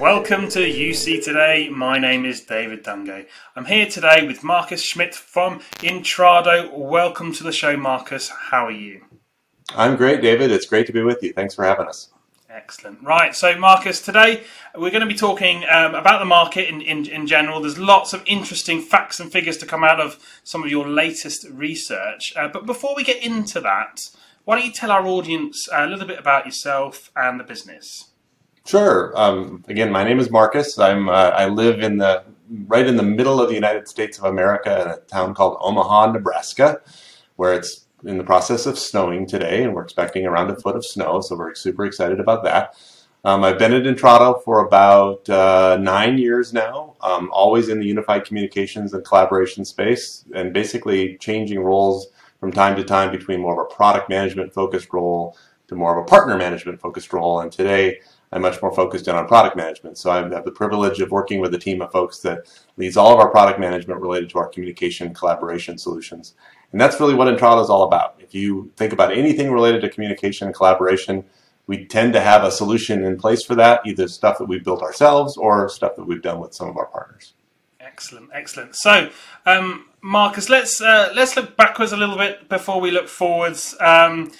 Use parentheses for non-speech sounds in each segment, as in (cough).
Welcome to UC Today. My name is David Dungay. I'm here today with Marcus Schmidt from Intrado. Welcome to the show, Marcus. How are you? I'm great, David. It's great to be with you. Thanks for having us. Excellent. Right, so Marcus, today we're going to be talking um, about the market in, in, in, general. There's lots of interesting facts and figures to come out of some of your latest research. Uh, but before we get into that, why don't you tell our audience a little bit about yourself and the business? Sure. Um, again, my name is Marcus. I'm uh, I live in the right in the middle of the United States of America in a town called Omaha, Nebraska, where it's in the process of snowing today, and we're expecting around a foot of snow, so we're super excited about that. Um, I've been at Intrado for about uh, nine years now, um, always in the unified communications and collaboration space, and basically changing roles from time to time between more of a product management focused role to more of a partner management focused role. And today, I'm much more focused in on product management. So I have the privilege of working with a team of folks that leads all of our product management related to our communication collaboration solutions. And that's really what Intrado is all about. If you think about anything related to communication and collaboration, we tend to have a solution in place for that, either stuff that we've built ourselves or stuff that we've done with some of our partners. Excellent, excellent. So, um, Marcus, let's uh, let's look backwards a little bit before we look forwards. Um,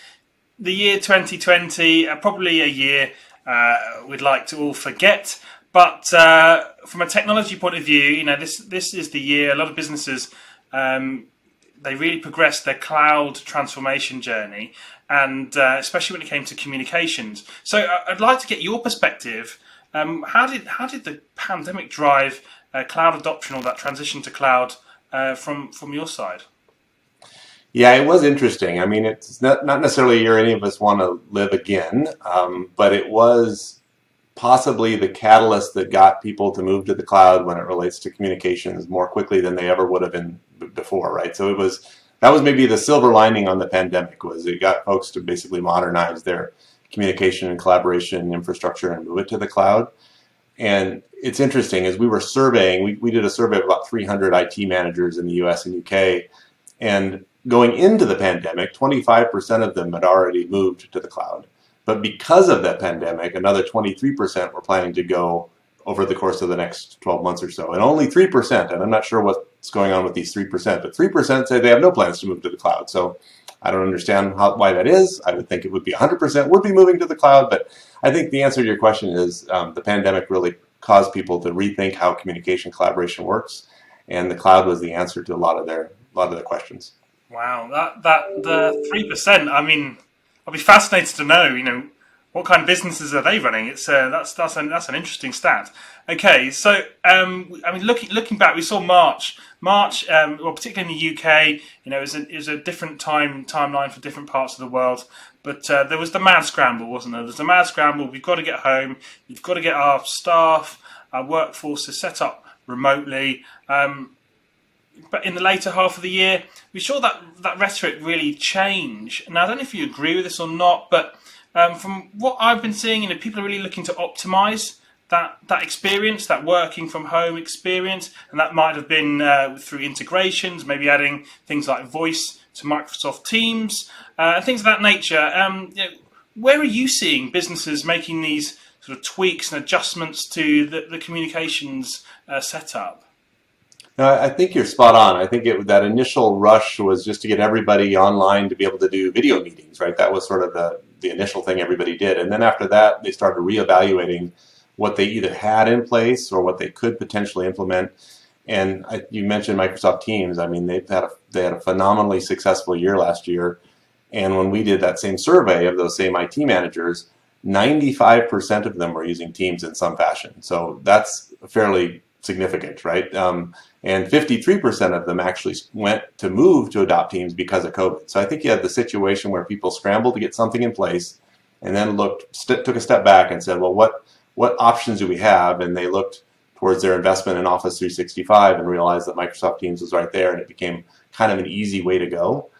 the year 2020, uh, probably a year uh, we'd like to all forget. But uh, from a technology point of view, you know, this this is the year a lot of businesses um, they really progressed their cloud transformation journey, and uh, especially when it came to communications. So uh, I'd like to get your perspective. Um, how did how did the pandemic drive uh, cloud adoption or that transition to cloud uh, from from your side? Yeah, it was interesting. I mean, it's not, not necessarily a year any of us want to live again, um, but it was possibly the catalyst that got people to move to the cloud when it relates to communications more quickly than they ever would have been before, right? So it was that was maybe the silver lining on the pandemic was it got folks to basically modernize their communication and collaboration infrastructure and move it to the cloud. And it's interesting as we were surveying, we, we did a survey of about 300 IT managers in the US and UK, and going into the pandemic, 25% of them had already moved to the cloud. But because of that pandemic, another 23% were planning to go over the course of the next 12 months or so. And only 3%, and I'm not sure what's going on with these 3%, but 3% say they have no plans to move to the cloud. So I don't understand how, why that is. I would think it would be 100% would be moving to the cloud, but I think the answer to your question is um, the pandemic really caused people to rethink how communication collaboration works, and the cloud was the answer to a lot of their a lot of their questions. Wow, that that the three percent. I mean, I'll be fascinated to know. You know, what kind of businesses are they running? It's uh, that's that's an, that's an interesting stat. Okay, so um, I mean, looking looking back, we saw March. March, um, well, particularly in the UK, you know, it was, a, it was a different time timeline for different parts of the world. But uh, there was the mad scramble, wasn't there? There's the mad scramble. We've got to get home. We've got to get our staff, our workforces set up remotely. Um, but in the later half of the year, we saw that that rhetoric really change. Now, I don't know if you agree with this or not, but um, from what I've been seeing, you know, people are really looking to optimize that that experience, that working from home experience, and that might have been uh, through integrations, maybe adding things like voice to Microsoft Teams, uh, things of that nature. Um, you know, where are you seeing businesses making these sort of tweaks and adjustments to the, the communications uh, setup? No, I think you're spot on. I think it, that initial rush was just to get everybody online to be able to do video meetings, right? That was sort of the, the initial thing everybody did. And then after that, they started reevaluating what they either had in place or what they could potentially implement. And I, you mentioned Microsoft Teams. I mean, they've had a, they had a phenomenally successful year last year. And when we did that same survey of those same IT managers, 95% of them were using Teams in some fashion. So that's fairly significant, right? Um, and 53% of them actually went to move to adopt teams because of COVID. So I think you had the situation where people scrambled to get something in place, and then looked st- took a step back and said, well, what what options do we have? And they looked towards their investment in Office 365 and realized that Microsoft Teams was right there, and it became kind of an easy way to go.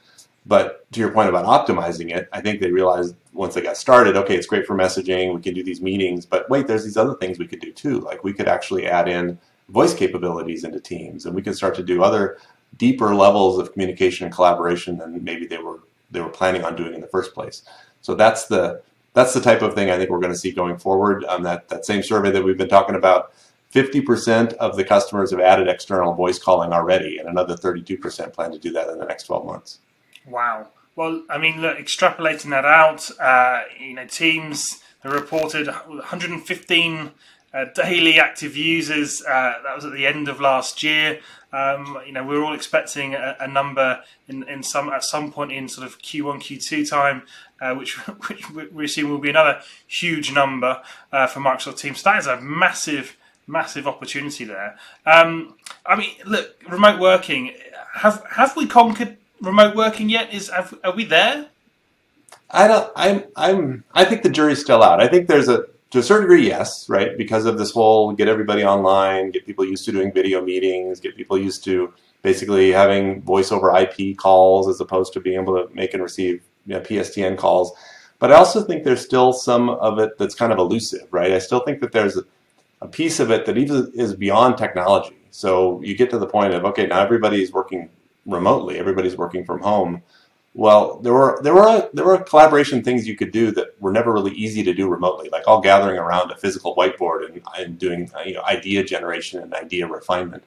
But to your point about optimizing it, I think they realized once they got started, okay, it's great for messaging, we can do these meetings, but wait, there's these other things we could do too. Like we could actually add in voice capabilities into teams, and we can start to do other deeper levels of communication and collaboration than maybe they were they were planning on doing in the first place. So that's the that's the type of thing I think we're going to see going forward. On that that same survey that we've been talking about, 50% of the customers have added external voice calling already, and another 32% plan to do that in the next 12 months. Wow. Well, I mean, look, extrapolating that out, uh, you know, Teams reported 115 uh, daily active users. Uh, that was at the end of last year. Um, you know, we are all expecting a, a, number in, in some at some point in sort of Q1, Q2 time, uh, which, (laughs) which we assume will be another huge number uh, for Microsoft Teams. So That is a massive, massive opportunity there. Um, I mean, look, remote working. Have have we conquered remote working yet? Is have, are we there? I don't. I'm. I'm. I think the jury's still out. I think there's a to a certain degree, yes, right? Because of this whole get everybody online, get people used to doing video meetings, get people used to basically having voice over IP calls as opposed to being able to make and receive you know, PSTN calls. But I also think there's still some of it that's kind of elusive, right? I still think that there's a, a piece of it that even is beyond technology. So you get to the point of okay, now everybody's working remotely, everybody's working from home well, there were there were there were collaboration things you could do that were never really easy to do remotely, like all gathering around a physical whiteboard and, and doing uh, you know idea generation and idea refinement.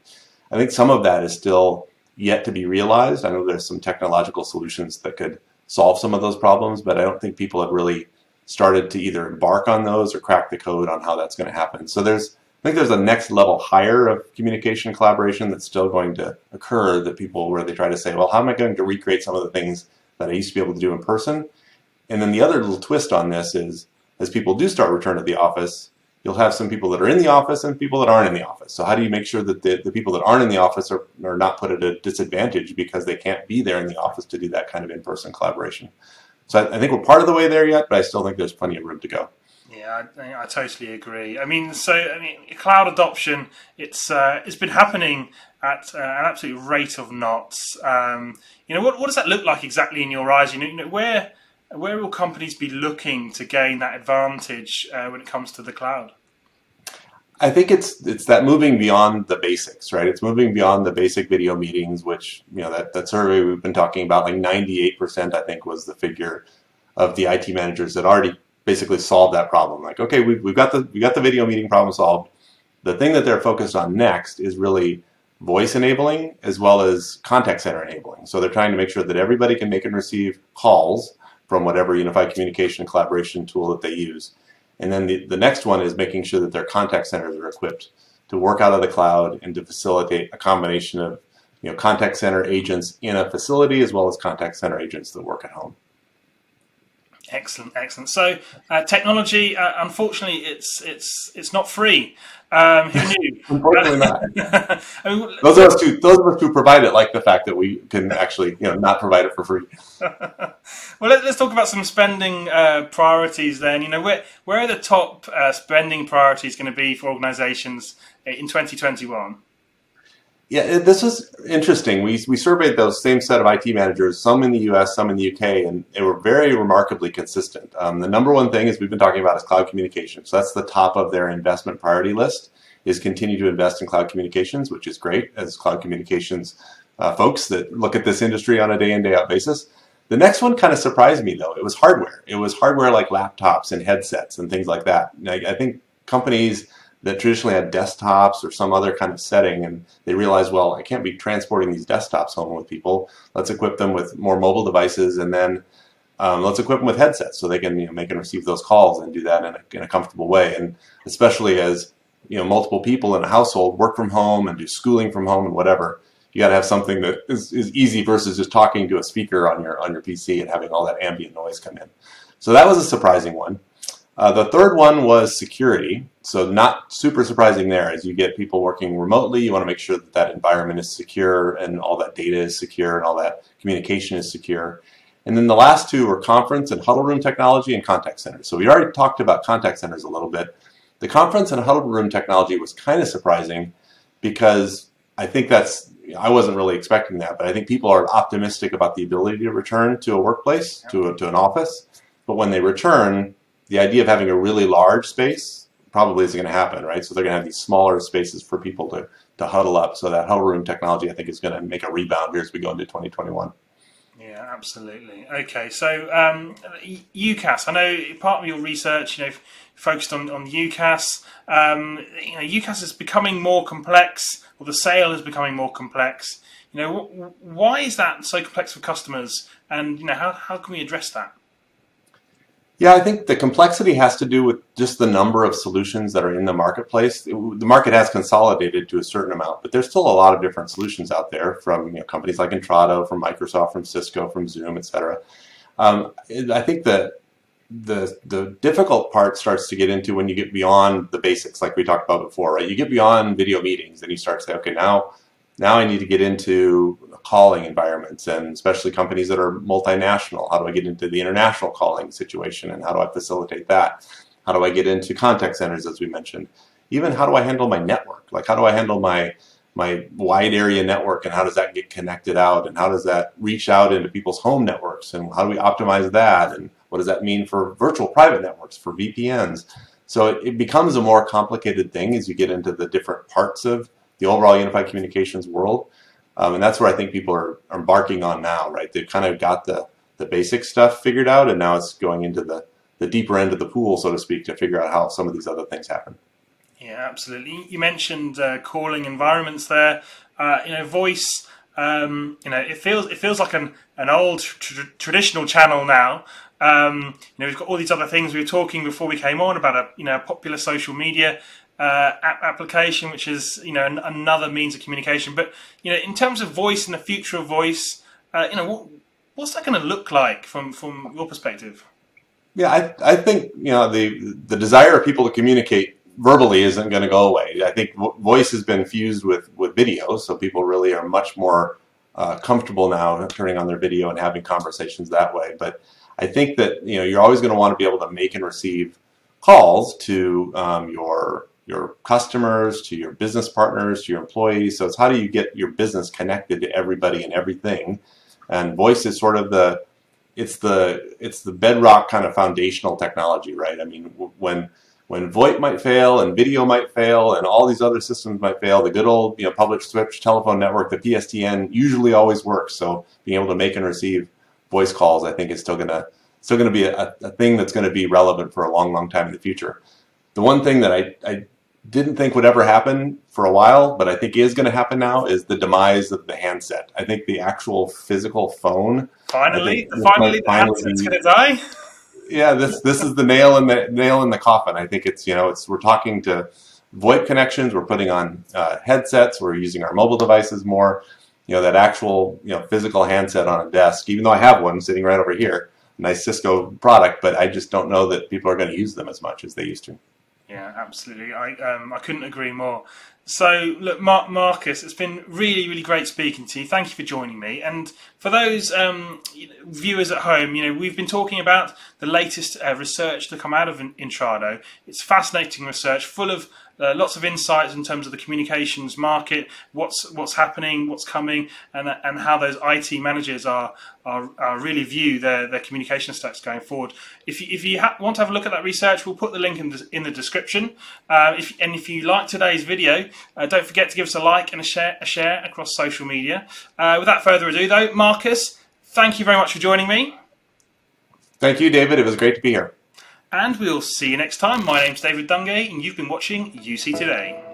I think some of that is still yet to be realized. I know there's some technological solutions that could solve some of those problems, but I don't think people have really started to either embark on those or crack the code on how that's going to happen. So there's I think there's a next level higher of communication and collaboration that's still going to occur that people where they try to say, well, how am I going to recreate some of the things that I used to be able to do in person? And then the other little twist on this is as people do start return to the office, you'll have some people that are in the office and people that aren't in the office. So how do you make sure that the, the people that aren't in the office are, are not put at a disadvantage because they can't be there in the office to do that kind of in-person collaboration? So I, I think we're part of the way there yet, but I still think there's plenty of room to go. Yeah, I, I, totally agree. I mean, so I mean, cloud adoption it's uh, it's been happening at uh, an absolute rate of knots. Um, you know, what what does that look like exactly in your eyes? You know, you know where where will companies be looking to gain that advantage uh, when it comes to the cloud? I think it's it's that moving beyond the basics, right? It's moving beyond the basic video meetings, which you know that that survey we've been talking about, like ninety eight percent, I think was the figure of the IT managers that already basically solve that problem. Like, okay, we've, we've got the we got the video meeting problem solved. The thing that they're focused on next is really voice enabling as well as contact center enabling. So they're trying to make sure that everybody can make and receive calls from whatever unified communication and collaboration tool that they use. And then the, the next one is making sure that their contact centers are equipped to work out of the cloud and to facilitate a combination of you know, contact center agents in a facility as well as contact center agents that work at home. Excellent, excellent. So, uh, technology, uh, unfortunately, it's it's it's not free. Um, who knew? (laughs) Unfortunately, not. (laughs) I mean, those of us who those of us who provide it like the fact that we can actually, you know, not provide it for free. (laughs) well, let, us talk about some spending uh, priorities. Then, you know, where where are the top uh, spending priorities going to be for organisations in 2021? Yeah, this was interesting. We, we surveyed those same set of IT managers, some in the US, some in the UK, and they were very remarkably consistent. Um, the number one thing, as we've been talking about, is cloud communications. So that's the top of their investment priority list, is continue to invest in cloud communications, which is great as cloud communications uh, folks that look at this industry on a day in, day out basis. The next one kind of surprised me, though. It was hardware. It was hardware like laptops and headsets and things like that. I, I think companies that traditionally had desktops or some other kind of setting, and they realized, well, I can't be transporting these desktops home with people. Let's equip them with more mobile devices, and then um, let's equip them with headsets so they can you know, make and receive those calls and do that in a, in a comfortable way. And especially as you know, multiple people in a household work from home and do schooling from home and whatever, you got to have something that is, is easy versus just talking to a speaker on your on your PC and having all that ambient noise come in. So that was a surprising one. Uh, the third one was security. So not super surprising there. As you get people working remotely, you want to make sure that that environment is secure and all that data is secure and all that communication is secure. And then the last two were conference and huddle room technology and contact centers. So we already talked about contact centers a little bit. The conference and huddle room technology was kind of surprising because I think that's I wasn't really expecting that, but I think people are optimistic about the ability to return to a workplace, to, a, to an office. But when they return, the idea of having a really large space probably isn't going to happen, right? So they're going to have these smaller spaces for people to, to huddle up. So that huddle room technology, I think, is going to make a rebound here as we go into 2021. Yeah, absolutely. Okay, so um, UCaaS. I know part of your research, you know, focused on on UCaaS. Um, you know, UCaaS is becoming more complex, or the sale is becoming more complex. You know, why is that so complex for customers, and you know, how how can we address that? Yeah, I think the complexity has to do with just the number of solutions that are in the marketplace. the market has consolidated to a certain amount, but there's still a lot of different solutions out there from you know, companies like Intrado, from Microsoft, from Cisco, from Zoom, etc. Um, I think that the the difficult part starts to get into when you get beyond the basics, like we talked about before, right? You get beyond video meetings, and you start to say, okay, now now I need to get into calling environments and especially companies that are multinational. How do I get into the international calling situation and how do I facilitate that? How do I get into contact centers, as we mentioned? Even how do I handle my network? Like, how do I handle my my wide area network and how does that get connected out and how does that reach out into people's home networks and how do we optimize that and what does that mean for virtual private networks for VPNs so it, it becomes a more complicated thing as you get into the different parts of the overall unified communications world um, and that's where I think people are, are embarking on now, right? They've kind of got the, the basic stuff figured out, and now it's going into the, the deeper end of the pool, so to speak, to figure out how some of these other things happen. Yeah, absolutely. You mentioned uh, calling environments there. Uh, you know, voice. Um, you know, it feels it feels like an an old tr- traditional channel now. Um, you know, we've got all these other things we were talking before we came on about a you know popular social media uh, app application, which is you know an, another means of communication. But you know, in terms of voice and the future of voice, uh, you know, what, what's that going to look like from from your perspective? Yeah, I, I think you know the the desire of people to communicate verbally isn't going to go away. I think voice has been fused with with video, so people really are much more uh, comfortable now turning on their video and having conversations that way. But I think that you know you're always going to want to be able to make and receive calls to um, your your customers, to your business partners, to your employees. So it's how do you get your business connected to everybody and everything? And voice is sort of the it's the it's the bedrock kind of foundational technology, right? I mean, when when VoIP might fail and video might fail and all these other systems might fail, the good old you know public switch telephone network, the PSTN, usually always works. So being able to make and receive voice calls, I think, is still gonna still gonna be a, a thing that's to be relevant for a long, long time in the future. The one thing that I, I didn't think would ever happen for a while, but I think is going to happen now is the demise of the handset. I think the actual physical phone. Finally, finally, the handset's going to die. (laughs) Yeah, this this is the nail in the nail in the coffin. I think it's you know it's we're talking to VoIP connections. We're putting on uh, headsets. We're using our mobile devices more. You know that actual you know physical handset on a desk. Even though I have one sitting right over here, nice Cisco product, but I just don't know that people are going to use them as much as they used to. Yeah, absolutely. I um, I couldn't agree more. So, look, Mark, Marcus, it's been really, really great speaking to you. Thank you for joining me. And for those um, viewers at home, you know, we've been talking about the latest uh, research to come out of Intrado. It's fascinating research, full of uh, lots of insights in terms of the communications market, what's what's happening, what's coming, and and how those IT managers are are, are really view their, their communication stacks going forward. If you, if you ha- want to have a look at that research, we'll put the link in the, in the description. Uh, if, and if you like today's video, uh, don't forget to give us a like and a share a share across social media. Uh, without further ado, though, Marcus, thank you very much for joining me. Thank you, David. It was great to be here and we'll see you next time. My name's David Dungay, and you've been watching UC Today.